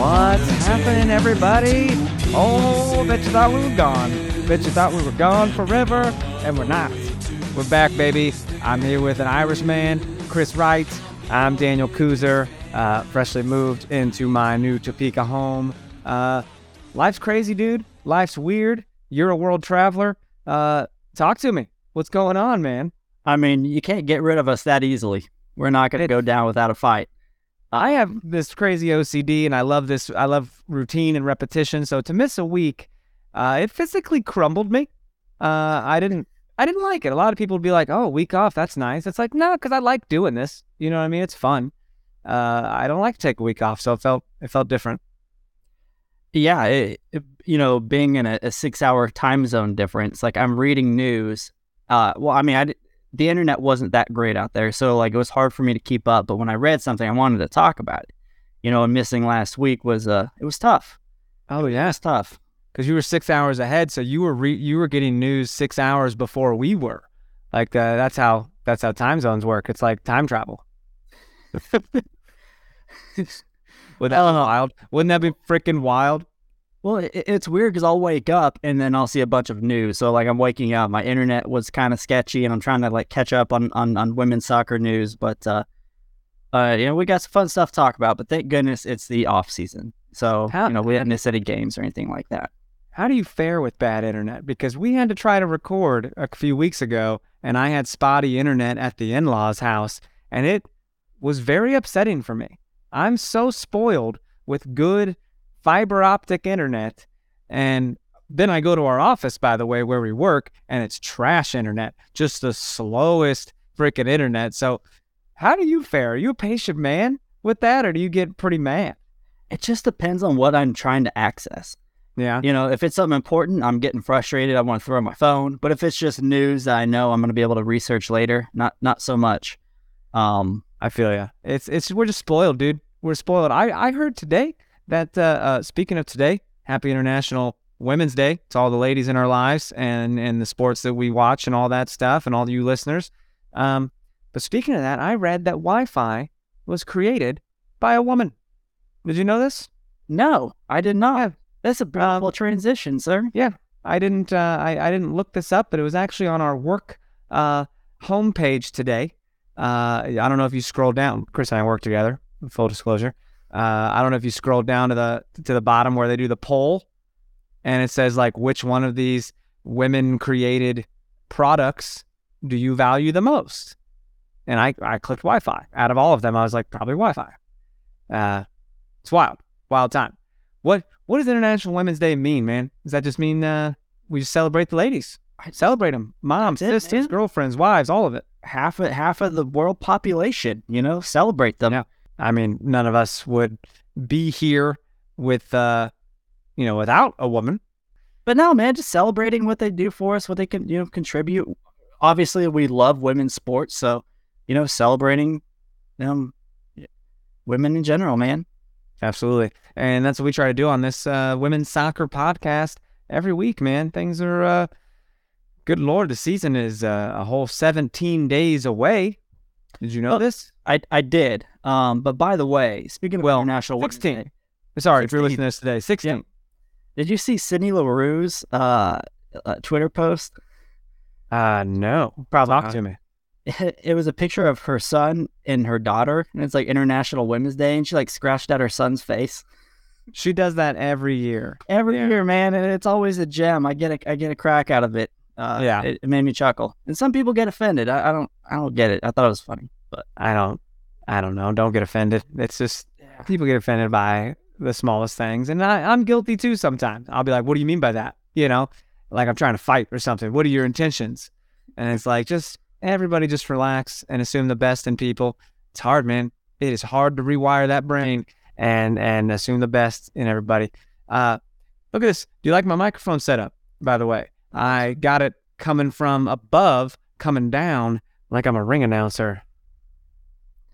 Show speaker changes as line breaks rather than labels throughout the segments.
What's happening, everybody? Oh, bet you thought we were gone. Bet you thought we were gone forever, and we're not. We're back, baby. I'm here with an Irishman, Chris Wright. I'm Daniel Kuser, uh, freshly moved into my new Topeka home. Uh, life's crazy, dude. Life's weird. You're a world traveler. Uh, talk to me. What's going on, man?
I mean, you can't get rid of us that easily. We're not going to go down without a fight.
I have this crazy OCD and I love this. I love routine and repetition. So to miss a week, uh, it physically crumbled me. Uh, I didn't, I didn't like it. A lot of people would be like, "Oh, week off, that's nice." It's like, no, because I like doing this. You know what I mean? It's fun. Uh, I don't like to take a week off, so it felt, it felt different.
Yeah, it, it, you know, being in a, a six-hour time zone difference, like I'm reading news. Uh, well, I mean, I the internet wasn't that great out there. So like it was hard for me to keep up. But when I read something, I wanted to talk about it. You know, and missing last week was uh it was tough.
Oh yeah,
it's tough
because you were six hours ahead. So you were re- you were getting news six hours before we were. Like uh, that's how that's how time zones work. It's like time travel. Would that wild? Wouldn't that be freaking wild?
Well, it, it's weird because I'll wake up and then I'll see a bunch of news. So like I'm waking up, my internet was kind of sketchy, and I'm trying to like catch up on on, on women's soccer news. But uh, uh, you know, we got some fun stuff to talk about. But thank goodness it's the off season, so How, you know we didn't miss any games or anything like that.
How do you fare with bad internet? Because we had to try to record a few weeks ago, and I had spotty internet at the in-laws' house, and it was very upsetting for me. I'm so spoiled with good fiber optic internet. And then I go to our office, by the way, where we work, and it's trash internet, just the slowest freaking internet. So, how do you fare? Are you a patient man with that, or do you get pretty mad?
It just depends on what I'm trying to access.
Yeah.
You know, if it's something important, I'm getting frustrated. I want to throw my phone. But if it's just news that I know I'm going to be able to research later, not not so much.
Um, I feel ya. It's it's we're just spoiled, dude. We're spoiled. I I heard today that uh, uh, speaking of today, happy International Women's Day to all the ladies in our lives and and the sports that we watch and all that stuff and all you listeners. Um, but speaking of that, I read that Wi-Fi was created by a woman. Did you know this?
No, I did not. Yeah. That's a beautiful um, transition, sir.
Yeah, I didn't. Uh, I I didn't look this up, but it was actually on our work uh, homepage today. Uh, I don't know if you scroll down. Chris and I work together. Full disclosure. Uh, I don't know if you scroll down to the to the bottom where they do the poll, and it says like which one of these women created products do you value the most? And I I clicked Wi-Fi. Out of all of them, I was like probably Wi-Fi. Uh, it's wild, wild time. What what does International Women's Day mean, man? Does that just mean uh, we just celebrate the ladies? Celebrate them, moms, That's sisters, it, girlfriends, wives, all of it.
Half of half of the world population, you know, celebrate them.
Yeah. I mean, none of us would be here with uh you know without a woman.
But no, man, just celebrating what they do for us, what they can you know contribute. Obviously, we love women's sports, so you know celebrating um women in general, man.
Absolutely. And that's what we try to do on this uh, women's soccer podcast every week, man. Things are, uh, good Lord, the season is uh, a whole 17 days away. Did you know
Well,
this?
I I did. Um, but by the way, speaking of
Well,
International Women's
16.
Day,
Sorry, if you're
16.
listening to this today, 16.
did you see Sydney Leroux's uh, uh, Twitter post?
Uh, no.
Probably
Talk
not.
to me.
It, it was a picture of her son and her daughter, and it's like International Women's Day, and she like scratched out her son's face
She does that every year.
every
Yeah.
year, man, and it's always a gem. I get a I get a crack out of it. Uh,
Yeah.
it, it made me chuckle, and some people get offended. I, I don't I don't get it. I thought it was funny, but
I don't, I don't know. Don't get offended. It's just people get offended by the smallest things, and I, I'm guilty too. Sometimes I'll be like, "What do you mean by that?" You know, like I'm trying to fight or something. What are your intentions? And it's like, just everybody just relax and assume the best in people. It's hard, man. It is hard to rewire that brain and and assume the best in everybody. Uh, look at this. Do you like my microphone setup? By the way, I got it coming from above, coming down like I'm a ring announcer.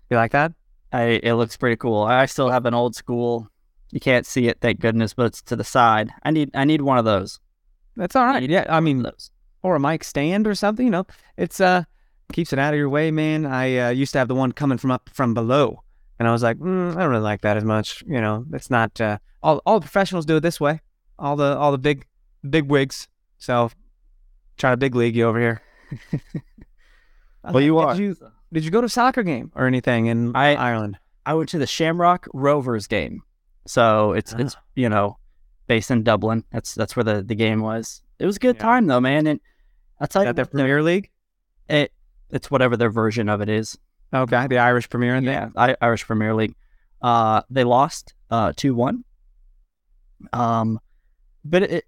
You like that?
I it looks pretty cool. I still have an old school. You can't see it, thank goodness, but it's to the side. I need I need one of those.
That's all right. Yeah, I mean,
those.
or a mic stand or something. You know, it's uh keeps it out of your way, man. I uh, used to have the one coming from up from below, and I was like, mm, I don't really like that as much. You know, it's not uh, all all the professionals do it this way. All the all the big big wigs. So try to big league you over here.
Well, you
did
are.
You, did you go to a soccer game or anything in
I-
Ireland?
I went to the Shamrock Rovers game. So it's it's
Ah.
you know based in Dublin. That's that's where the, the game was. It was a good
Yeah.
time though, man. And I'll tell you
the Premier League?
it it's whatever their version of it is.
Okay, the Irish Premier. thing?
Yeah, I, Irish Premier League. Uh, they lost uh two one. Um, but it,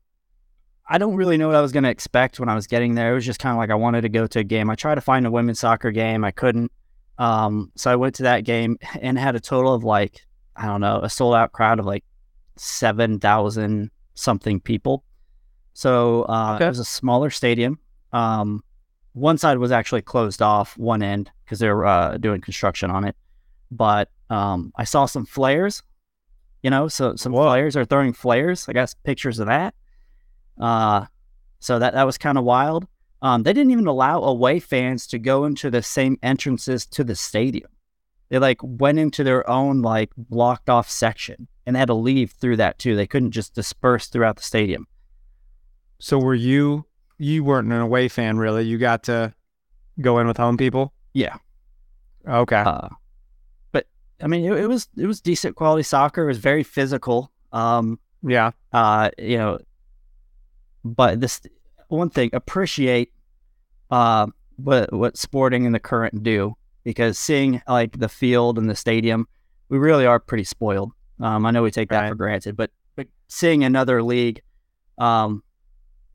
I don't really know what I was gonna expect when I was getting there. It was just kind of like I wanted to go to a game. I tried to find a women's soccer game, I couldn't. Um, so I went to that game and had a total of like I don't know a sold out crowd of like seven thousand something people. So uh,
Okay.
it was a smaller stadium. Um, one side was actually closed off, one end because they were uh, doing construction on it. But um, I saw some flares, you know, so some flares are throwing flares. I got pictures of that. Uh, so that that was kind of wild. Um, they didn't even allow away fans to go into the same entrances to the stadium. They like went into their own like blocked off section and they had to leave through that too. They couldn't just disperse throughout the stadium.
So were you? You weren't an away fan, really. You got to go in with home people.
Yeah.
Okay.
Uh, but I mean, it, it was it was decent quality soccer. It was very physical. Um,
yeah.
uh, you know, but this one thing appreciate uh what what Sporting and the Current do because seeing like the field and the stadium, we really are pretty spoiled. Um, I know we take that
Right.
for granted, but but seeing another league, um,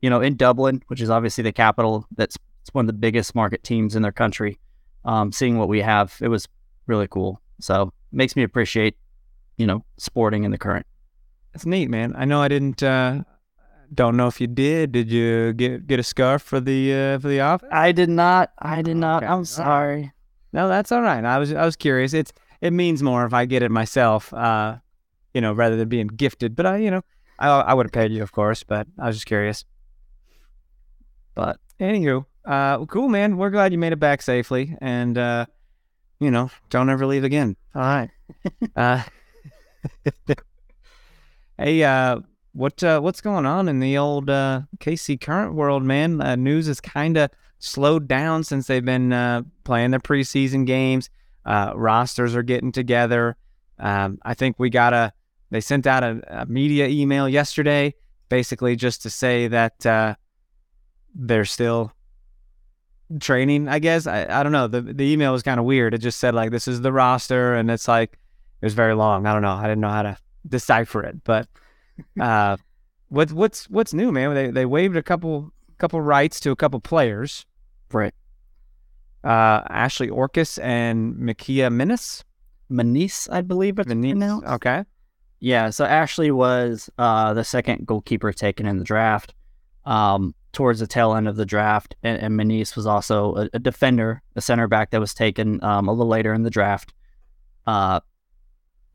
you know, in Dublin, which is obviously the capital, that's it's one of the biggest market teams in their country. Um, seeing what we have, it was really cool. So makes me appreciate, you know, Sporting in the Current.
It's neat, man. I know I didn't. uh Don't know if you did. Did you get get a scarf for the uh, for the office?
I did not. I did not.
Okay.
I'm sorry.
No, that's all right. I was I was curious. It's it means more if I get it myself. Uh, you know, rather than being gifted. But I, you know, I I would have paid you, of course. But I was just curious.
But
Anywho, uh, cool, man. We're glad you made it back safely, and uh, you know, don't ever leave again. All right. uh, hey, uh, what uh, what's going on in the old uh, KC current world, man? Uh, news has kind of slowed down since they've been uh, playing their preseason games. Uh, rosters are getting together. Um, I think we got a. They sent out a, a media email yesterday, basically just to say that uh, they're still training. I guess I, I don't know. The the email was kind of weird. It just said like this is the roster, and it's like it was very long. I don't know. I didn't know how to decipher it, but uh, what what's what's new, man? They they waived a couple couple rights to a couple players.
Right.
Uh, Ashley Orkus and Mykiaa Minniss.
Manice, I believe it's
Minniss.
pronounced.
Okay.
Yeah, so Ashley was uh, the second goalkeeper taken in the draft um, towards the tail end of the draft, and, and Manise was also a, a, defender, a center back that was taken um, a little later in the draft. Uh,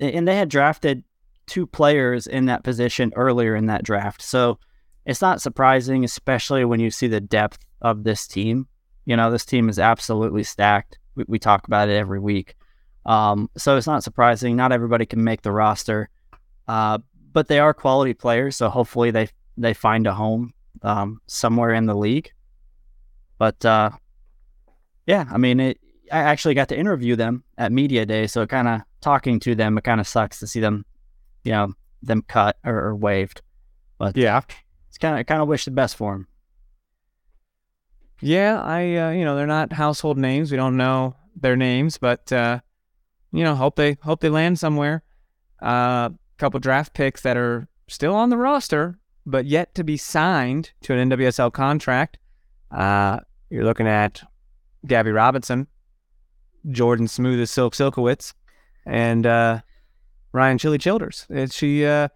and they had drafted two players in that position earlier in that draft. So it's not surprising, especially when you see the depth of this team. You know, this team is absolutely stacked. We, we talk about it every week. Um, so it's not surprising. Not everybody can make the roster, uh, but they are quality players. So hopefully they they find a home um, somewhere in the league. But uh, yeah, I mean, it, I actually got to interview them at media day, so kind of talking to them, it kind of sucks to see them, you know, them cut or, or waived. But
yeah,
it's kind of kind of wish the best for them.
Yeah, I uh, you know they're not household names. We don't know their names, but uh, you know hope they hope they land somewhere. A uh, couple draft picks that are still on the roster, but yet to be signed to an NWSL contract. Uh, you're looking at Gabby Robinson, Jordan Smooth as Silk Silkowitz, and uh, Ryan Chili Childers. And she uh,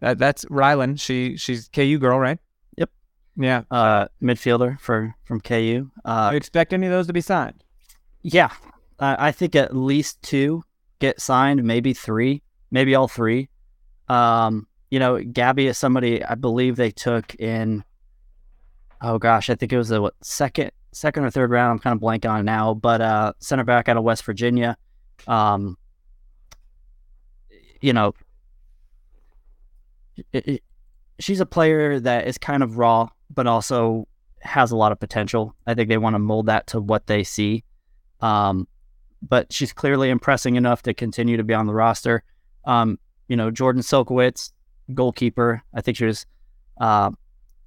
that, that's Rylan. She she's KU girl, right?
Yep.
Yeah.
Uh, midfielder for from KU. Uh,
you expect any of those to be signed?
Yeah, I I think at least two get signed, maybe three, maybe all three. Um, you know, Gabby is somebody I believe they took in. Oh gosh, I think it was a what, second, second or third round. I'm kind of blanking on now, but uh, center back out of West Virginia. Um, you know, she's a player that is kind of raw, but also has a lot of potential. I think they want to mold that to what they see. Um, but she's clearly impressing enough to continue to be on the roster. Um, you know, Jordan Silkowitz, goalkeeper. I think she was, uh,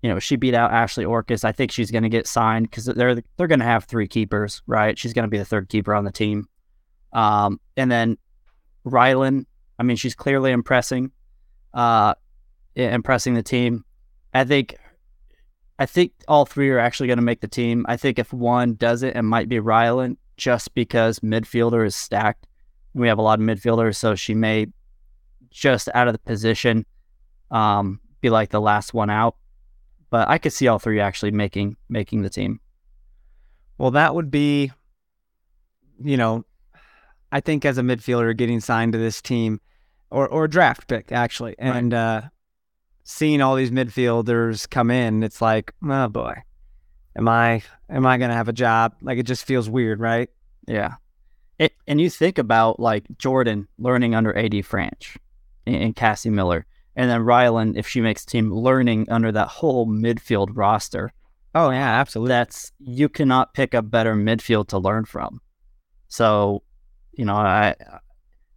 you know, she beat out Ashley Orkus. I think she's going to get signed because they're they're going to have three keepers, right? She's going to be the third keeper on the team. Um, and then Rylan, I mean, she's clearly impressing, uh, impressing the team. I think, I think all three are actually going to make the team. I think if one does it, it might be Rylan, just because midfielder is stacked. We have a lot of midfielders, so she may just out of the position um, be like the last one out. But I could see all three actually making making the team.
Well, that would be, you know, I think as a midfielder getting signed to this team, or or a draft pick actually, and right. uh, seeing all these midfielders come in, it's like, oh boy, am I am I gonna have a job? Like it just feels weird, right?
Yeah. It, and you think about like Jordan learning under AD Franch and, and Cassie Miller. And then Rylan, if she makes team, learning under that whole midfield roster.
Oh yeah, absolutely.
That's you cannot pick a better midfield to learn from. So, you know, I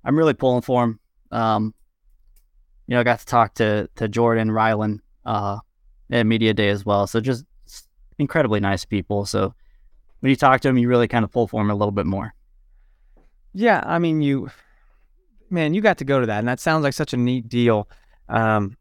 I'm really pulling for him. Um, you know, I got to talk to to Jordan Rylan uh, at media day as well. So just incredibly nice people. So when you talk to them, you really kind of pull for them a little bit more.
Yeah, I mean, you, man, you got to go to that, and that sounds like such a neat deal. Um,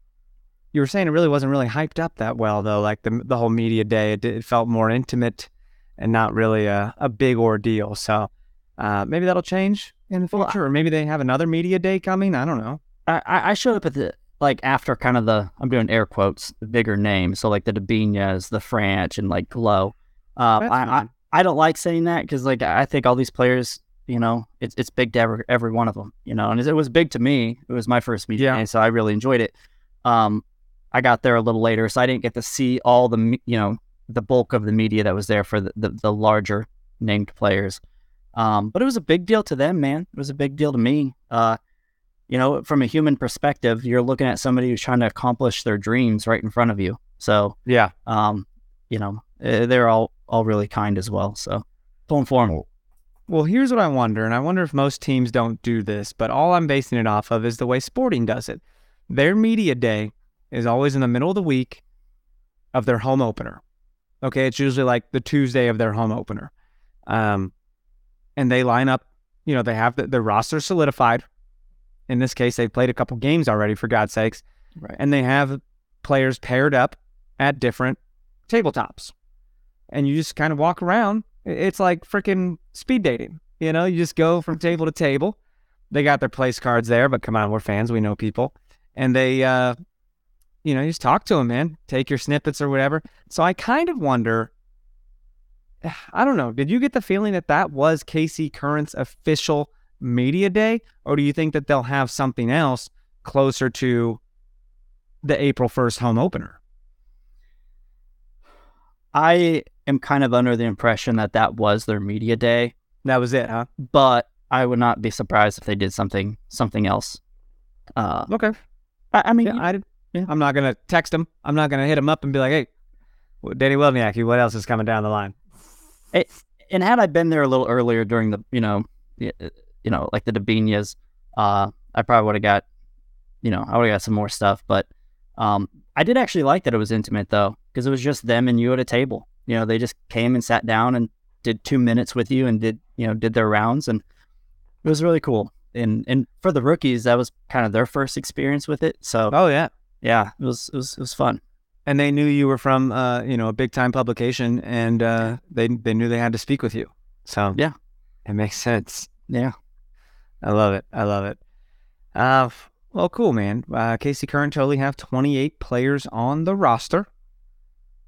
you were saying it really wasn't really hyped up that well, though. Like the the whole media day, it, it felt more intimate and not really a, a big ordeal. So uh, maybe that'll change in the future, well, or maybe they have another media day coming. I don't know.
I, I showed up at the like after kind of the I'm doing air quotes the bigger names, so like the Debinhas, the Franch, and like Glow. Um, I, I, I don't like saying that because like I think all these players, you know, it's it's big to every every one of them, you know, and it was big to me. It was my first media, yeah. so I really enjoyed it. Um, I got there a little later, so I didn't get to see all the you know the bulk of the media that was there for the the, the larger named players. Um, but it was a big deal to them, man. It was a big deal to me. Uh, you know, from a human perspective, you're looking at somebody who's trying to accomplish their dreams right in front of you. So
yeah,
um, you know, eh, they're all all really kind as well. So pulling for them.
Well, here's what I wonder, and I wonder if most teams don't do this, but all I'm basing it off of is the way Sporting does it. Their media day is always in the middle of the week of their home opener. Okay, it's usually like the Tuesday of their home opener. Um, and they line up, you know, they have the, the roster solidified in this case, they've played a couple games already, for God's sakes.
Right.
And they have players paired up at different tabletops. And you just kind of walk around. It's like freaking speed dating. You know, you just go from table to table. they got their place cards there, but come on, we're fans, we know people, and they, uh, you know, you just talk to them, man. Take your snippets or whatever. So I kind of wonder. I don't know. Did you get the feeling that that was KC Current's official media day, or do you think that they'll have something else closer to the April first home opener?
I am kind of under the impression that that was their media day,
That was it, huh?
but I would not be surprised if they did something something else. Uh,
Okay.
I, I mean,
Yeah, I did.
yeah.
I'm not gonna text him. I'm not gonna hit him up and be like, "Hey, Danny Welniak, what else is coming down the line?"
And had I been there a little earlier during the, you know, uh, you know, like the Debinhas, uh, I probably would have got, you know, I would have got some more stuff. But um, I did actually like that it was intimate though, because it was just them and you at a table. You know, they just came and sat down and did two minutes with you and did, you know, did their rounds, and it was really cool. And and for the rookies, that was kind of their first experience with it. So
Oh yeah,
yeah, it was it was it was fun.
And they knew you were from, uh, you know, a big time publication, and uh, they they knew they had to speak with you. So
Yeah.
it makes sense.
Yeah.
I love it. I love it. Uh, well, cool, man. Uh, KC Current totally have 28 players on the roster.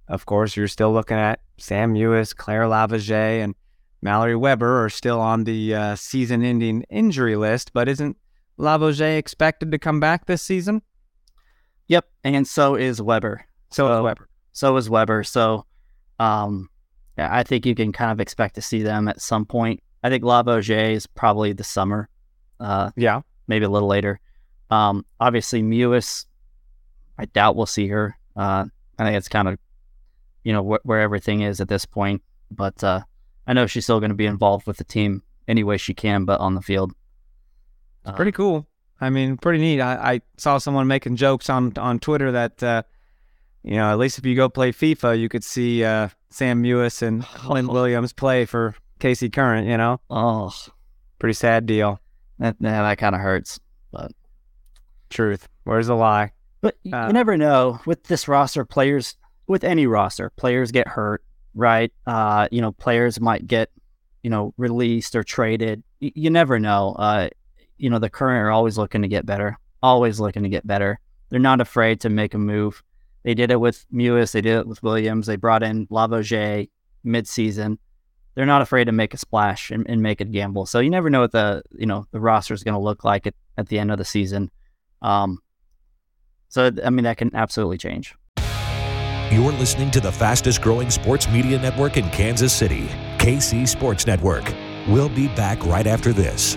Of course, you're still looking at Sam Mewis, Claire Lavogez, and Mallory Weber are still on the uh, season-ending injury list. But isn't Lavogez expected to come back this season?
Yep. And so is Weber.
So is Weber.
so is Weber. So, um, yeah, I think you can kind of expect to see them at some point. I think Lavogez is probably the summer, uh,
Yeah.
maybe a little later. Um, obviously Mewis, I doubt we'll see her. Uh, I think it's kind of, you know, wh- where everything is at this point. But uh, I know she's still going to be involved with the team any way she can, but on the field. Uh,
Pretty cool. I mean, pretty neat. I, I saw someone making jokes on on Twitter that uh, you know, at least if you go play FIFA, you could see uh, Sam Mewis and Lynn Williams play for KC Current. You know,
Oh,
pretty sad deal.
that, that, that kind of hurts.
But truth. Where's the lie?
But y-
Uh,
you never know with this roster. Players with any roster, players get hurt, right? Uh, you know, players might get, you know, released or traded. Y- you never know. Uh, you know, the current are always looking to get better, always looking to get better. They're not afraid to make a move. They did it with Mewis. They did it with Williams. They brought in Lavogez mid-season. They're not afraid to make a splash and, and make a gamble. So you never know what the you know the roster is going to look like at, at the end of the season. Um, so I mean that can absolutely change.
You're listening to the fastest growing sports media network in Kansas City, KC Sports Network. We'll be back right after this.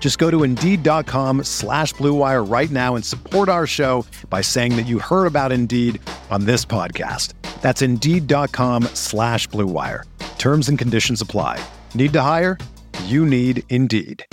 Just go to Indeed.com slash BlueWire right now and support our show by saying that you heard about Indeed on this podcast. That's Indeed.com slash BlueWire. Terms and conditions apply. Need to hire? You need Indeed.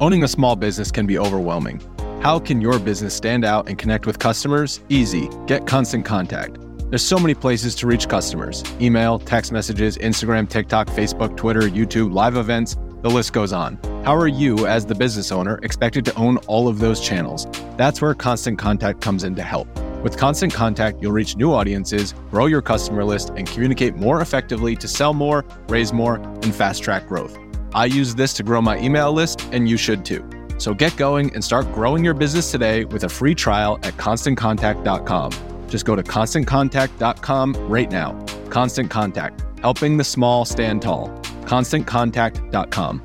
Owning a small business can be overwhelming. How can your business stand out and connect with customers? Easy. Get Constant Contact. There's so many places to reach customers email, text messages, Instagram, TikTok, Facebook, Twitter, YouTube, live events, the list goes on. How are you, as the business owner, expected to own all of those channels? That's where Constant Contact comes in to help. With Constant Contact, you'll reach new audiences, grow your customer list, and communicate more effectively to sell more, raise more, and fast track growth. I use this to grow my email list, and you should too. So get going and start growing your business today with a free trial at constantcontact.com. Just go to constantcontact.com right now. Constant Contact, helping the small stand tall. ConstantContact.com.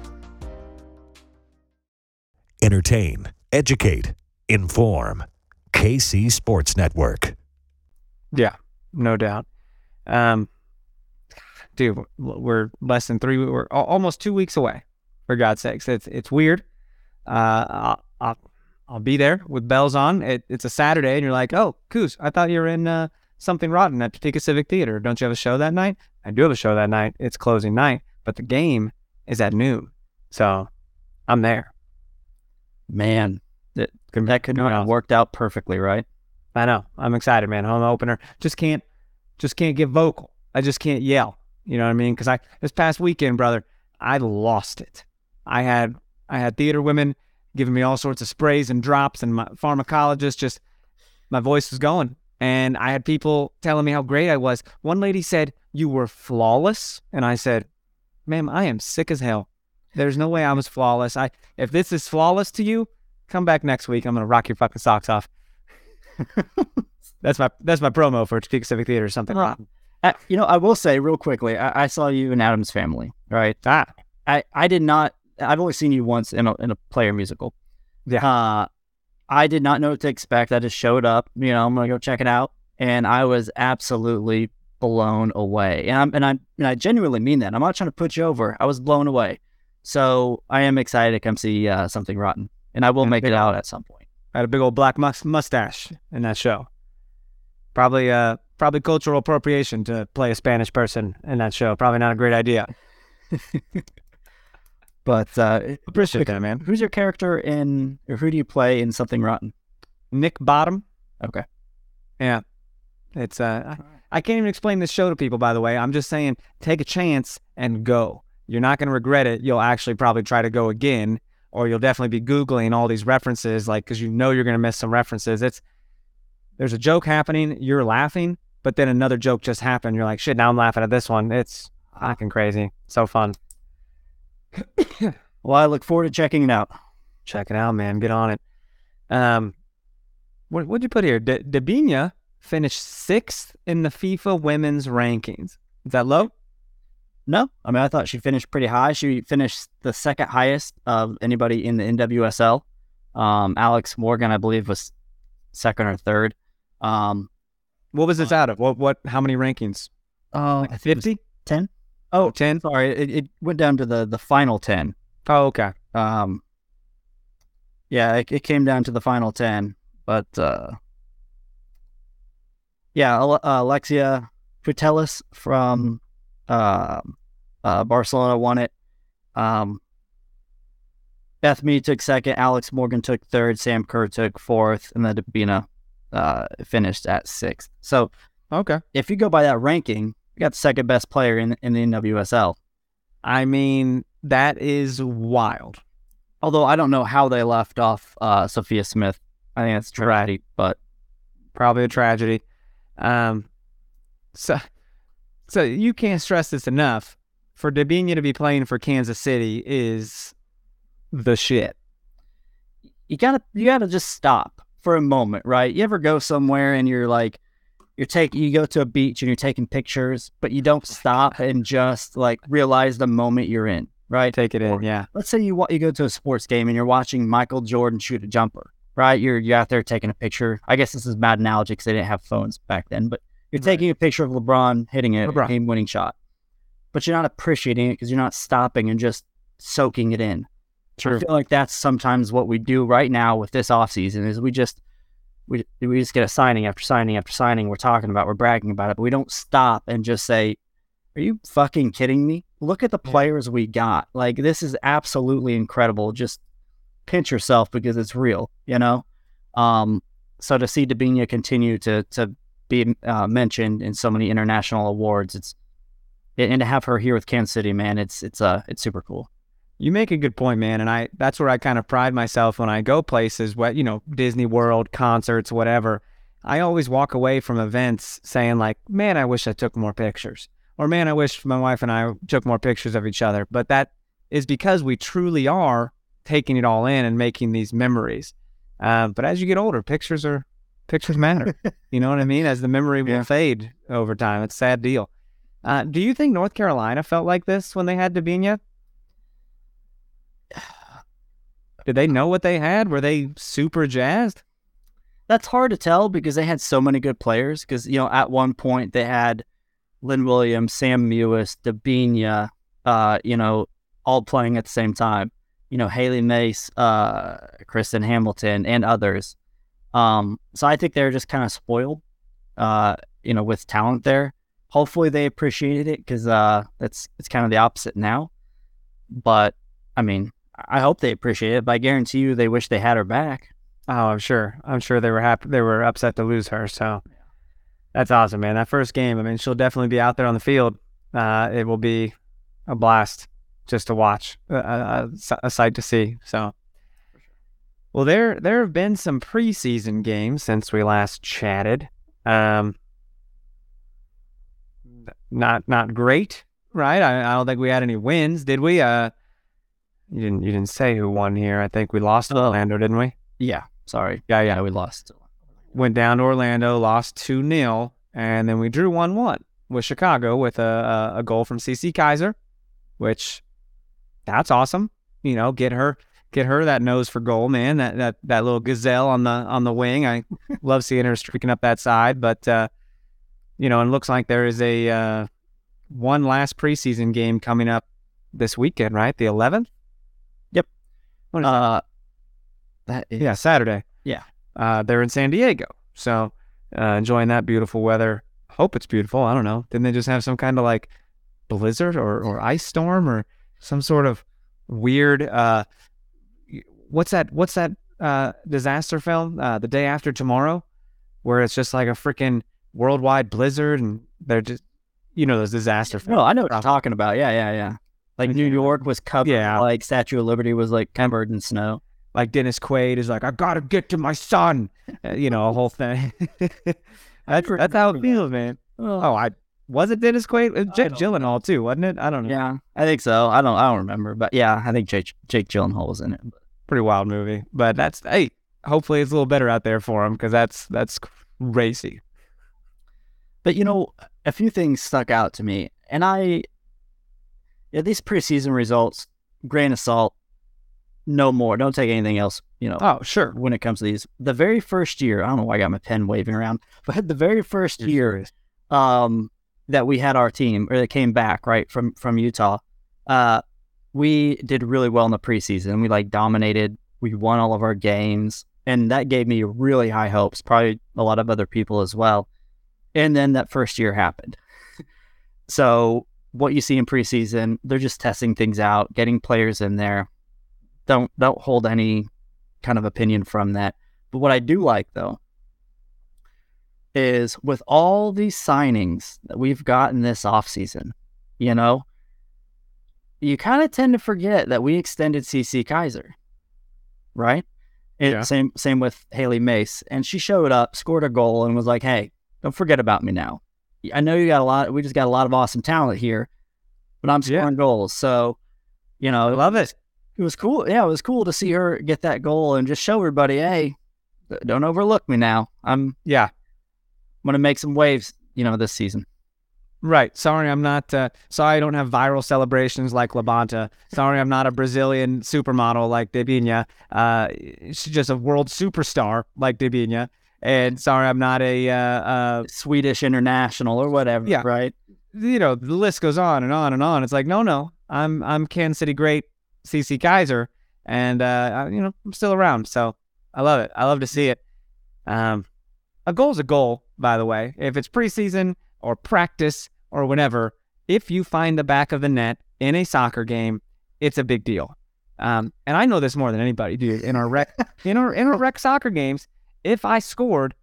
Entertain, educate. inform. KC Sports Network.
Yeah, no doubt. Um, dude, we're less than three. We're almost two weeks away. For God's sakes, it's it's weird. Uh, I'll, I'll, I'll be there with bells on. It, it's a Saturday, and you're like, oh, Coos, I thought you were in uh, something rotten at Topeka Civic Theater. Don't you have a show that night? I do have a show that night. It's closing night, but the game is at noon, so I'm there.
Man, that that could have worked out perfectly, right?
I know. I'm excited, man. Home opener. Just can't, just can't get vocal. I just can't yell. You know what I mean? Because I this past weekend, brother, I lost it. I had I had theater women giving me all sorts of sprays and drops, and my pharmacologist just my voice was going. And I had people telling me how great I was. One lady said, You were flawless. And I said, Ma'am, I am sick as hell. There's no way I was flawless. I if this is flawless to you, come back next week. I'm gonna rock your fucking socks off. that's my that's my promo for Topeka Civic Theater or something.
Uh, you know, I will say real quickly, I, I saw you in Addams Family, right? Ah. I, I did not I've only seen you once in a in a player musical. Yeah. Uh, I did not know what to expect. I just showed up. You know, I'm gonna go check it out, and I was absolutely blown away. And I'm and I and I genuinely mean that. I'm not trying to put you over. I was blown away. So I am excited to come see uh, something rotten, and I will make it out at some point.
I had a big old black mus- mustache in that show. Probably, uh, probably cultural appropriation to play a Spanish person in that show. Probably not a great idea.
But uh,
appreciate that, man.
Who's your character in, or who do you play in Something Rotten?
Nick Bottom.
Okay.
Yeah. It's uh, I, I can't even explain this show to people. By the way, I'm just saying, take a chance and go. You're not going to regret it. You'll actually probably try to go again, or you'll definitely be googling all these references, like because you know you're going to miss some references. It's there's a joke happening, you're laughing, but then another joke just happened. You're like, shit, now I'm laughing at this one. It's fucking crazy. So fun.
Well, I look forward to checking it out.
Check it out, man. Get on it. Um, what what'd you put here? De- Debinha finished sixth in the FIFA women's rankings. Is that low?
No, I mean I thought she finished pretty high. She finished the second highest of anybody in the NWSL. Um, Alex Morgan, I believe, was second or third. Um,
what was this uh, out of? What what? How many rankings?
Uh, fifty.
Ten.
Oh, 10? Sorry, it, it went down to the the final 10.
Oh, okay.
Um, yeah, it, it came down to the final 10, but uh, yeah, uh, Alexia Putellas from uh, uh, Barcelona won it. Um, Beth Mead took second, Alex Morgan took third, Sam Kerr took fourth, and then Debinha uh, finished at sixth. So,
okay,
if you go by that ranking, we got the second best player in in the NWSL.
I mean, that is wild.
Although I don't know how they left off uh, Sophia Smith. I think it's tragedy, but
probably a tragedy. Um, so, so you can't stress this enough. For Debinha to be playing for Kansas City is the shit.
You gotta, you gotta just stop for a moment, right? You ever go somewhere and you're like, you're taking you go to a beach and you're taking pictures, but you don't stop and just like realize the moment you're in, right?
Take it in, yeah.
Let's say you you go to a sports game and you're watching Michael Jordan shoot a jumper, right? You're you're out there taking a picture. I guess this is bad analogy because they didn't have phones back then, but you're right. taking a picture of LeBron hitting a LeBron. game-winning shot, but you're not appreciating it because you're not stopping and just soaking it in. True. I feel like that's sometimes what we do right now with this off season is we just we we just get a signing after signing after signing. We're talking about, we're bragging about it, but we don't stop and just say, "Are you fucking kidding me? Look at the players we got. Like this is absolutely incredible. Just pinch yourself because it's real, you know." Um, so to see Debinha continue to to be uh, mentioned in so many international awards, it's and to have her here with Kansas City, man, it's it's uh it's super cool.
You make a good point, man, and I that's where I kind of pride myself when I go places, what you know, Disney World, concerts, whatever. I always walk away from events saying like, "Man, I wish I took more pictures." Or, "Man, I wish my wife and I took more pictures of each other." But that is because we truly are taking it all in and making these memories. Uh, but as you get older, pictures are pictures matter. you know what I mean? As the memory will yeah. fade over time, it's a sad deal. Uh, do you think North Carolina felt like this when they had Debinha? Did they know what they had? Were they super jazzed?
That's hard to tell because they had so many good players. Because you know, at one point they had Lynn Williams, Sam Mewis, Debinha, uh, you know, all playing at the same time. You know, Hailie Mace, uh, Kristen Hamilton, and others. Um, so I think they're just kind of spoiled, uh, you know, with talent there. Hopefully they appreciated it because uh, it's it's kind of the opposite now. But I mean, I hope they appreciate it. But I guarantee you, they wish they had her back.
Oh, I'm sure. I'm sure they were happy. They were upset to lose her. So that's awesome, man. That first game. I mean, she'll definitely be out there on the field. Uh, it will be a blast just to watch, a, a, a sight to see. So, well, there there have been some preseason games since we last chatted. Um, not not great, right? I, I don't think we had any wins, did we? Uh, you didn't you didn't say who won here. I think we lost to Orlando, didn't we?
Yeah, sorry.
Yeah, yeah.
we lost.
Went down to Orlando, lost two 0 and then we drew one one with Chicago with a, a, a goal from Cece Kizer, which that's awesome. You know, get her get her that nose for goal, man. That that that little gazelle on the on the wing. I love seeing her streaking up that side, but uh, you know, and looks like there is a uh, one last preseason game coming up this weekend, right? The 11th.
Yep.
Uh,
that is,
yeah, Saturday.
Yeah.
Uh, they're in San Diego, so uh, enjoying that beautiful weather. Hope it's beautiful. I don't know. Didn't they just have some kind of like blizzard or or ice storm or some sort of weird? Uh, what's that? What's that? Uh, disaster film? Uh, the day after tomorrow, where it's just like a freaking worldwide blizzard and they're just you know those disaster films.
No, I know what you're talking about. Yeah, yeah, yeah. Like New York was covered.
Yeah.
Like Statue of Liberty was like covered in snow.
Like Dennis Quaid is like, I gotta get to my son. Uh, you know, a whole thing. that's, that's how it feels, man. Oh, I was it Dennis Quaid? It was Jake Gyllenhaal too, wasn't it? I don't know.
Yeah, I think so. I don't. I don't remember, but yeah, I think Jake Jake Gyllenhaal was in it.
Pretty wild movie, but that's hey. Hopefully, it's a little better out there for him because that's that's crazy.
But you know, a few things stuck out to me, and I, yeah, these preseason results, grain of salt, no more. Don't take anything else. You know.
Oh, sure.
When it comes to these, the very first year, I don't know why I got my pen waving around, but the very 1st year, um, that we had our team or that came back right from from Utah, uh, we did really well in the preseason. We like dominated. We won all of our games, and that gave me really high hopes. Probably a lot of other people as well. And then that first year happened. so what you see in preseason, they're just testing things out, getting players in there. Don't don't hold any kind of opinion from that. But what I do like though is with all these signings that we've gotten this offseason, you know, you kind of tend to forget that we extended Cece Kizer, right? And
Yeah.
Same same with Hailie Mace, and she showed up, scored a goal, and was like, "Hey, don't forget about me now. I know you got a lot. We just got a lot of awesome talent here, but I'm
Yeah.
scoring goals, so you know,
I love it.
it was cool. Yeah, it was cool to see her get that goal and just show everybody, hey, don't overlook me now. I'm
Yeah.
I'm gonna make some waves, you know, this season.
Right. Sorry, I'm not. Uh, sorry, I don't have viral celebrations like LaBonta. Sorry, I'm not a Brazilian supermodel like Debinha. Uh, she's just a world superstar like Debinha. And sorry, I'm not a. Uh, uh,
Swedish international or whatever.
Yeah.
Right.
you know, the list goes on and on and on. It's like, no, no, I'm I'm Kansas City great, Cece Kizer, and uh, I, you know, I'm still around. So I love it. I love to see it. Um, a goal's a goal, by the way. If it's preseason or practice or whatever, if you find the back of the net in a soccer game, it's a big deal. Um, and I know this more than anybody, dude. In our rec, in our in our rec soccer games, if I scored,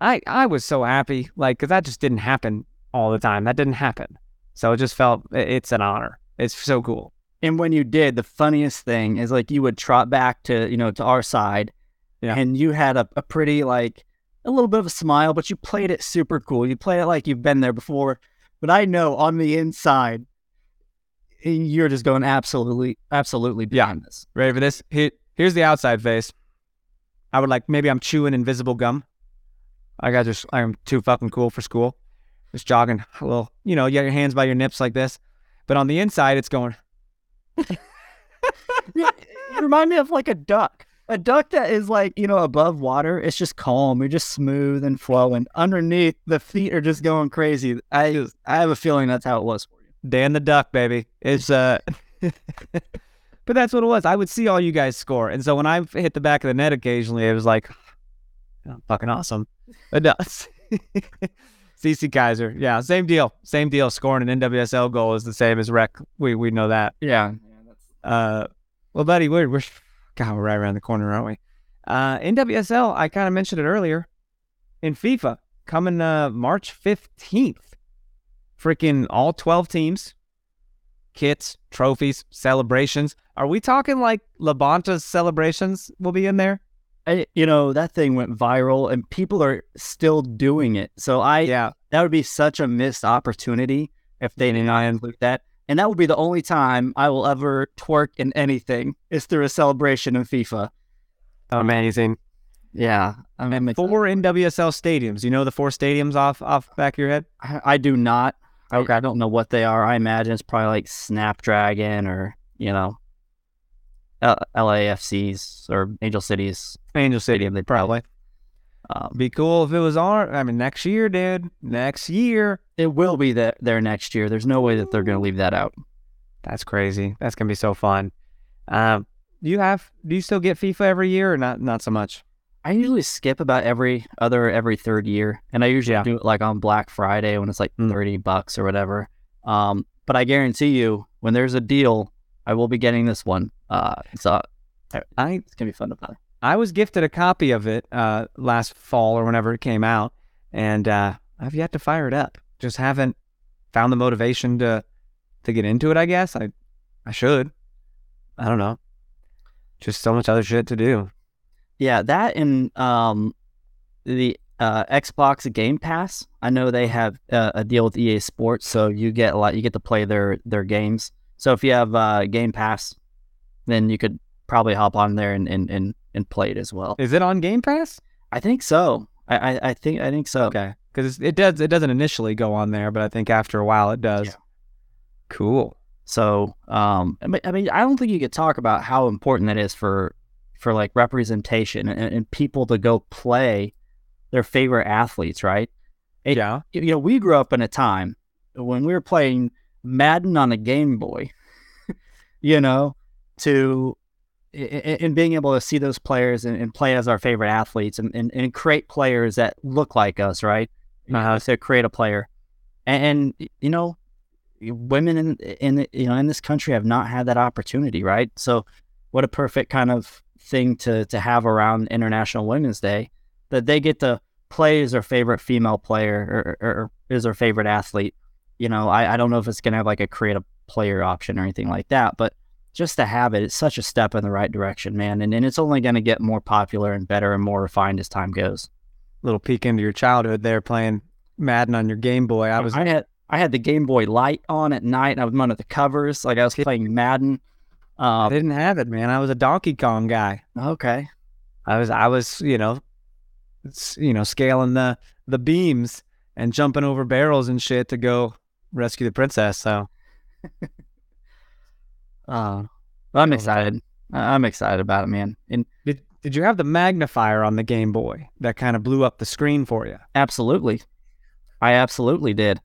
I I was so happy, like, because that just didn't happen all the time. That didn't happen. So it just felt it's an honor. It's so cool.
And when you did, the funniest thing is like you would trot back to, you know, to our side
Yeah.
and you had a, a pretty like a little bit of a smile, but you played it super cool. You played it like you've been there before. But I know on the inside, eh, you're just going absolutely, absolutely beyond this.
Ready for this? Here, here's the outside face. I would like maybe I'm chewing invisible gum. I got just I'm too fucking cool for school. Just jogging a little, you know, you got your hands by your nips like this. But on the inside, it's going.
remind me of like a duck. A duck that is like, you know, above water, it's just calm. You're just smooth and flowing. Underneath, the feet are just going crazy. I I have a feeling that's how it was for you.
Dan the Duck, baby. It's uh But that's what it was. I would see all you guys score. And so when I hit the back of the net occasionally, it was like oh, fucking awesome. It does. Cece Kizer. Yeah, same deal. Same deal. Scoring an NWSL goal is the same as rec. We we know that.
Yeah.
Uh well buddy, we're we're God, we're right around the corner, aren't we? Uh NWSL, I kind of mentioned it earlier in FIFA, coming uh March 15th. Freaking all 12 teams kits, trophies, celebrations. Are we talking like LaBonta's celebrations will be in there?
I, you know, that thing went viral and people are still doing it. So I,
Yeah.
that would be such a missed opportunity if they did not include that. And that would be the only time I will ever twerk in anything is through a celebration in FIFA.
Um, Amazing.
Yeah. I mean,
Four NWSL stadiums. You know the four stadiums off off back of your head?
I, I do not. I,
Okay.
I don't know what they are. I imagine it's probably like Snapdragon or, you know, L- LAFC's or Angel City's
Angel City,
stadium. They
probably.
Um,
Be cool if it was our. I mean, next year, dude. Next year.
it will be there, there next year. There's no way that they're going to leave that out.
That's crazy. That's gonna be so fun. Um, do you have? Do you still get FIFA every year or not? Not so much.
I usually skip about every other every third year, and I usually
Yeah.
do it like on Black Friday when it's like
Mm.
thirty bucks or whatever. Um, but I guarantee you, when there's a deal, I will be getting this one. Uh, so
I
it's gonna be fun to play.
I was gifted a copy of it uh, last fall or whenever it came out, and uh, I've yet to fire it up. Just haven't found the motivation to to get into it. I guess I I should. I don't know. Just so much other shit to do.
Yeah, that and um, the uh, Xbox Game Pass. I know they have uh, a deal with EA Sports, so you get a lot. You get to play their their games. So if you have uh, Game Pass, then you could probably hop on there and and, and, and play it as well.
Is it on Game Pass?
I think so. I, I, I think I think so.
Okay, because it does. It doesn't initially go on there, but I think after a while it does.
Yeah.
Cool.
So um, I mean, I mean, I don't think you could talk about how important that is for for like representation and, and people to go play their favorite athletes, right? It-
yeah.
you know, we grew up in a time when we were playing Madden on a Game Boy, you know, to and being able to see those players and, and play as our favorite athletes and, and, and create players that look like us, right?
Uh-huh.
To create a player, and, and you know, women in in you know in this country have not had that opportunity, right? So, what a perfect kind of thing to to have around International Women's Day that they get to play as their favorite female player or, or, or is their favorite athlete. You know, I, I don't know if it's gonna have like a create a player option or anything like that, but just to have it, it's such a step in the right direction, man. And and it's only gonna get more popular and better and more refined as time goes.
Little peek into your childhood there, playing Madden on your Game Boy. I was.
I had I had the Game Boy Light on at night and I was under the covers, like I was playing Madden.
I
Uh,
didn't have it, man. I was a Donkey Kong guy.
okay.
I was I was you know, you know scaling the the beams and jumping over barrels and shit to go rescue the princess. So
Uh, I'm excited. I'm excited about it, man. And
did did you have the magnifier on the Game Boy that kind of blew up the screen for you?
absolutely, I absolutely did.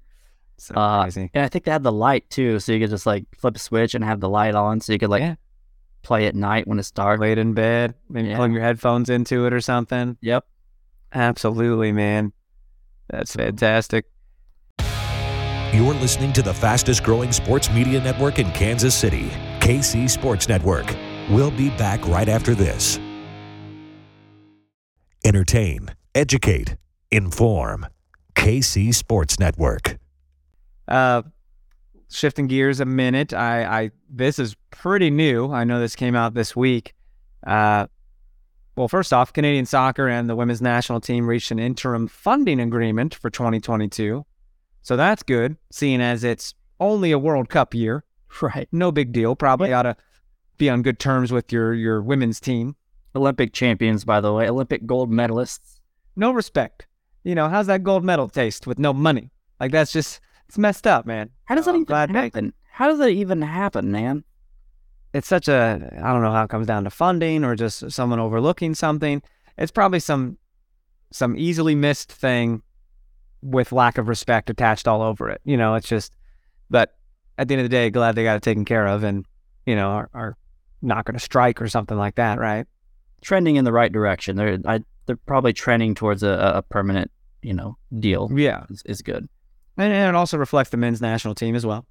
So
Uh,
crazy.
And I think they had the light too, so you could just like flip a switch and have the light on, so you could like
Yeah.
play at night when it's dark.
Laid in bed, maybe
Yeah.
plug your headphones into it or something.
Yep.
Absolutely, man. That's fantastic.
You're listening to the fastest growing sports media network in Kansas City, KC Sports Network. We'll be back right after this. Entertain, educate, inform. KC Sports Network.
Uh, shifting gears a minute. I, I this is pretty new. I know this came out this week. Uh, well, first off, Canadian soccer and the women's national team reached an interim funding agreement for 2022. So that's good, seeing as it's only a World Cup year.
Right.
No big deal. Probably ought to be on good terms with your your women's team.
Olympic champions, by the way, Olympic gold medalists.
No respect. You know, how's that gold medal taste with no money? Like that's just it's messed up, man.
How does that
Oh,
even
glad they-
happen? How does that even happen, man?
it's such a I don't know how it comes down to funding or just someone overlooking something. It's probably some some easily missed thing with lack of respect attached all over it. You know, it's just but at the end of the day, glad they got it taken care of and, you know, are, are not going to strike or something like that, right?
Trending in the right direction. They're I, they're probably trending towards a, a permanent, you know, deal.
Yeah,
is, is good.
And, and it also reflects the men's national team as well.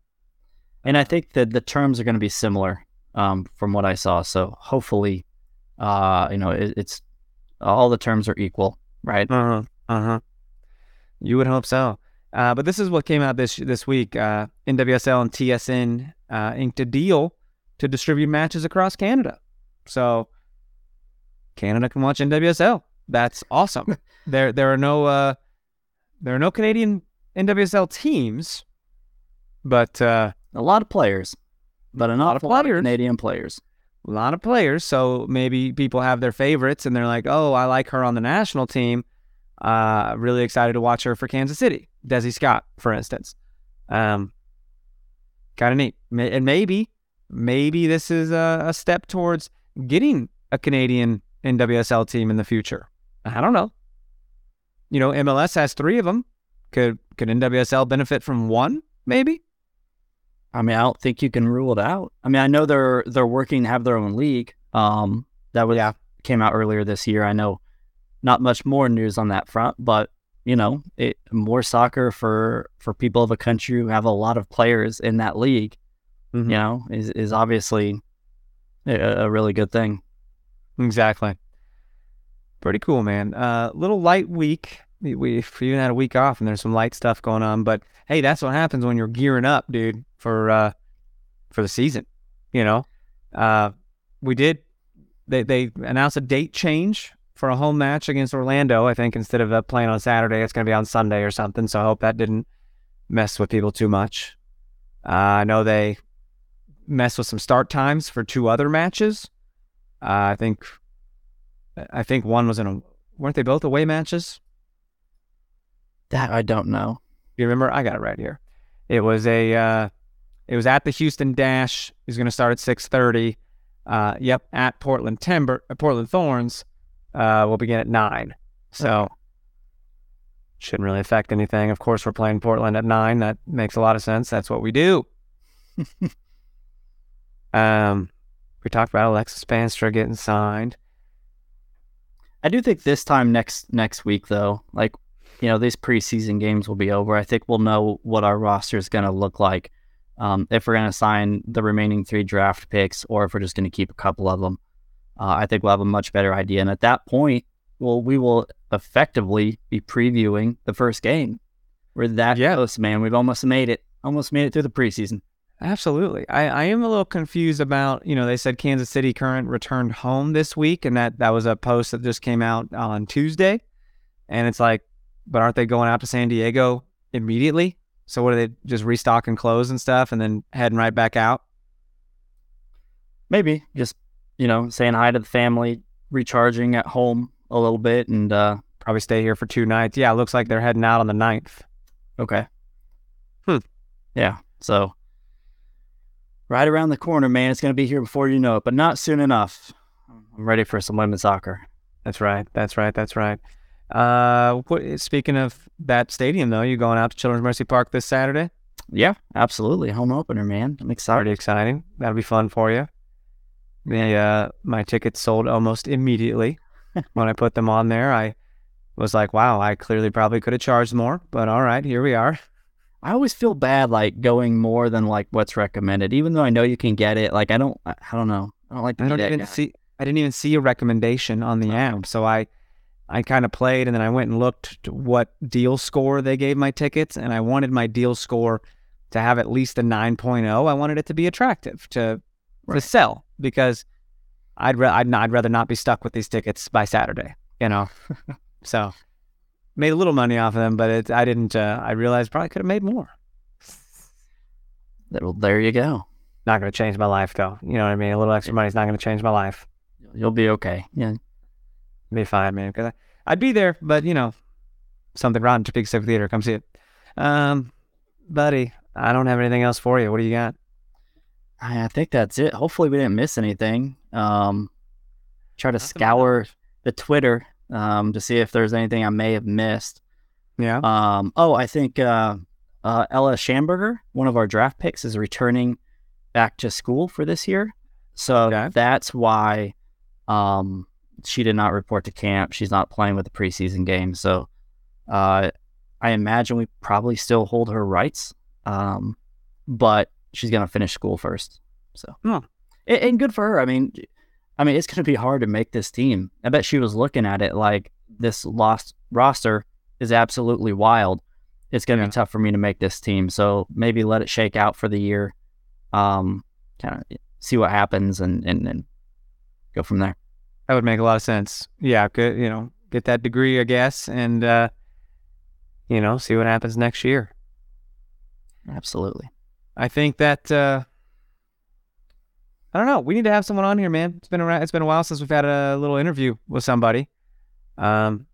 And I think that the terms are going to be similar um, from what I saw. So hopefully, uh, you know, it, it's all the terms are equal, right?
Uh huh. Uh huh. You would hope so. Uh, but this is what came out this this week. Uh, NWSL and TSN uh, inked a deal to distribute matches across Canada. So Canada can watch NWSL. That's awesome. there there are no uh, there are no Canadian NWSL teams, but uh,
a lot of players, but an
lot of
awful lot of
players.
Canadian players.
a lot of players. So maybe people have their favorites and they're like, oh, I like her on the national team. Uh, really excited to watch her for Kansas City. Desi Scott, for instance. Um, kind of neat. And maybe, maybe this is a, a step towards getting a Canadian NWSL team in the future. I don't know. You know, MLS has three of them. Could could NWSL benefit from one? Maybe.
I mean, I don't think you can rule it out. I mean, I know they're they're working to have their own league. Um, that was came out earlier this year. I know not much more news on that front, but you know, it more soccer for for people of a country who have a lot of players in that league.
Mhm.
You know, is is obviously a, a really good thing.
Exactly. Pretty cool, man. Uh, little light week. We, even had a week off, and there's some light stuff going on. But hey, that's what happens when you're gearing up, dude, for uh, for the season. You know, uh, we did. They they announced a date change for a home match against Orlando. I think instead of uh, playing on Saturday, it's going to be on Sunday or something. So I hope that didn't mess with people too much. Uh, I know they messed with some start times for two other matches. Uh, I think I think one was in a weren't they both away matches?
That I don't know.
You remember? I got it right here. It was a uh, it was at the Houston Dash. Was going to start at six thirty. Uh, yep, at Portland Timber, uh, Portland Thorns. Uh, will begin at nine. So shouldn't really affect anything. Of course, we're playing Portland at nine. That makes a lot of sense. That's what we do. um, we talked about Alexis Spaanstra getting signed.
I do think this time next next week though, like you know, these preseason games will be over. I think we'll know what our roster is going to look like. Um, if we're going to sign the remaining three draft picks, or if we're just going to keep a couple of them, uh, I think we'll have a much better idea. And at that point, well, we will effectively be previewing the first game. We're that
Yeah.
close, man. We've almost made it. Almost made it through the preseason.
Absolutely. I, I am a little confused about, you know, they said Kansas City Current returned home this week, and that, that was a post that just came out on Tuesday. And it's like, but aren't they going out to San Diego immediately? So what are they just restocking clothes and stuff and then heading right back out?
Maybe just you know saying hi to the family, recharging at home a little bit, and uh,
Probably stay here for two nights. Yeah, it looks like they're heading out on the 9th.
Okay.
Hmm.
Yeah. So right around the corner, man. It's going to be here before you know it, but not soon enough. I'm ready for some women's soccer.
That's right. That's right. That's right. Uh, what, speaking of that stadium, though, you going out to Children's Mercy Park this Saturday?
Yeah, absolutely. Home opener, man. I'm excited.
Pretty exciting. That'll be fun for you. The, uh, my tickets sold almost immediately when I put them on there. I was like, wow, I clearly probably could have charged more, but all right, here we are.
I always feel bad like going more than like what's recommended, even though I know you can get it. Like I don't, I don't know. I don't like to
I don't even
guy.
see. I didn't even see a recommendation on the app, so I, I kind of played, and then I went and looked what deal score they gave my tickets, and I wanted my deal score to have at least a 9.0. I wanted it to be attractive to to sell because I'd ra- I'd, not, I'd rather not be stuck with these tickets by Saturday, you know. so made a little money off of them, but it, I didn't. Uh, I realized probably could have made more.
Well, there you go.
Not going to change my life though. You know what I mean? A little extra money is not going to change my life.
You'll be okay. Yeah.
Be fine, man. Because I'd be there, but you know, something rotten to Big Civic Theater. Come see it. Um, buddy, I don't have anything else for you. What do you got?
I I think that's it. Hopefully, we didn't miss anything. Um, try to
Nothing
scour the Twitter um, to see if there's anything I may have missed.
Yeah.
Um, oh, I think uh, uh, Ella Schamberger, one of our draft picks, is returning back to school for this year. So
Okay.
that's why um, she did not report to camp. She's not playing with the preseason game. So uh, I imagine we probably still hold her rights, um, but she's going to finish school first. So
Hmm.
and, and good for her. I mean, I mean, it's going to be hard to make this team. I bet she was looking at it like this lost roster is absolutely wild. It's going to
Yeah.
be tough for me to make this team. So maybe let it shake out for the year. Um, kind of see what happens and, and, and go from there.
That would make a lot of sense. Yeah, good. You know, get that degree, I guess, and uh, you know, see what happens next year.
Absolutely.
I think that uh, I don't know. We need to have someone on here, man. It's been around. It's been a while since we've had a little interview with somebody. Um,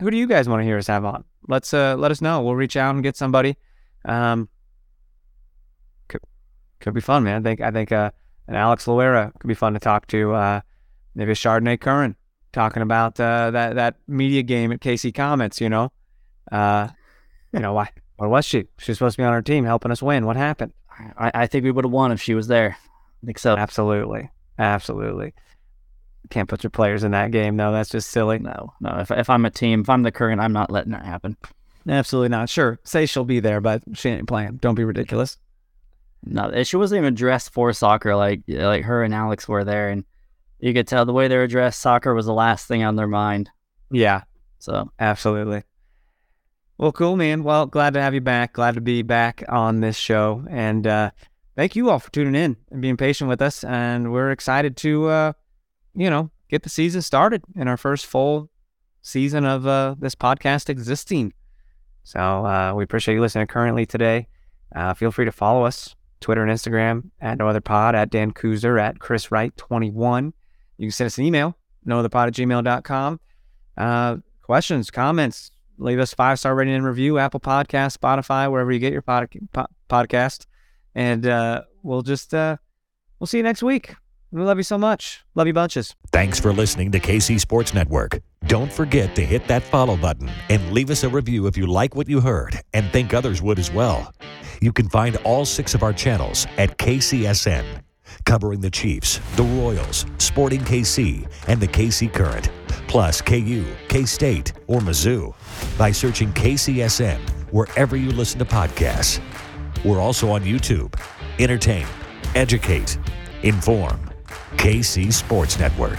who do you guys want to hear us have on? Let's uh, let us know. We'll reach out and get somebody. Um, could could be fun, man. I think I think uh, an Alex Loera could be fun to talk to. Uh, maybe a Chardonnay Curran talking about uh, that that media game at KC Comets. You know, uh, you know why? Where was she? She was supposed to be on our team, helping us win. What happened?
I, I think we would have won if she was there. I think so.
Absolutely, absolutely. Can't put your players in that game, though. That's just silly.
No, no. If, if I'm a team, if I'm the current, I'm not letting that happen.
Absolutely not. Sure, say she'll be there, but she ain't playing. Don't be ridiculous.
No, she wasn't even dressed for soccer. Like like her and Alex were there, and you could tell the way they were dressed. Soccer was the last thing on their mind.
Yeah,
So
absolutely. Well, cool, man. Well, glad to have you back. Glad to be back on this show, and uh, thank you all for tuning in and being patient with us. And we're excited to, uh, you know, get the season started in our first full season of uh, this podcast existing. So uh, we appreciate you listening currently today. Uh, feel free to follow us Twitter and Instagram at No Other Pod, at Dan Kuser, at Chris Wright 21. You can send us an email, nootherpod at gmail.com. Uh, questions, comments, leave us five star rating and review, Apple Podcast, Spotify, wherever you get your pod- po- podcast. And uh, we'll just, uh, we'll see you next week. We love you so much. Love you bunches.
Thanks for listening to KC Sports Network. Don't forget to hit that follow button and leave us a review if you like what you heard and think others would as well. You can find all six of our channels at KCSN, covering the Chiefs, the Royals, Sporting KC, and the KC Current, plus KU, K State, or Mizzou by searching KCSN wherever you listen to podcasts. We're also on YouTube. Entertain, educate, inform. KC Sports Network.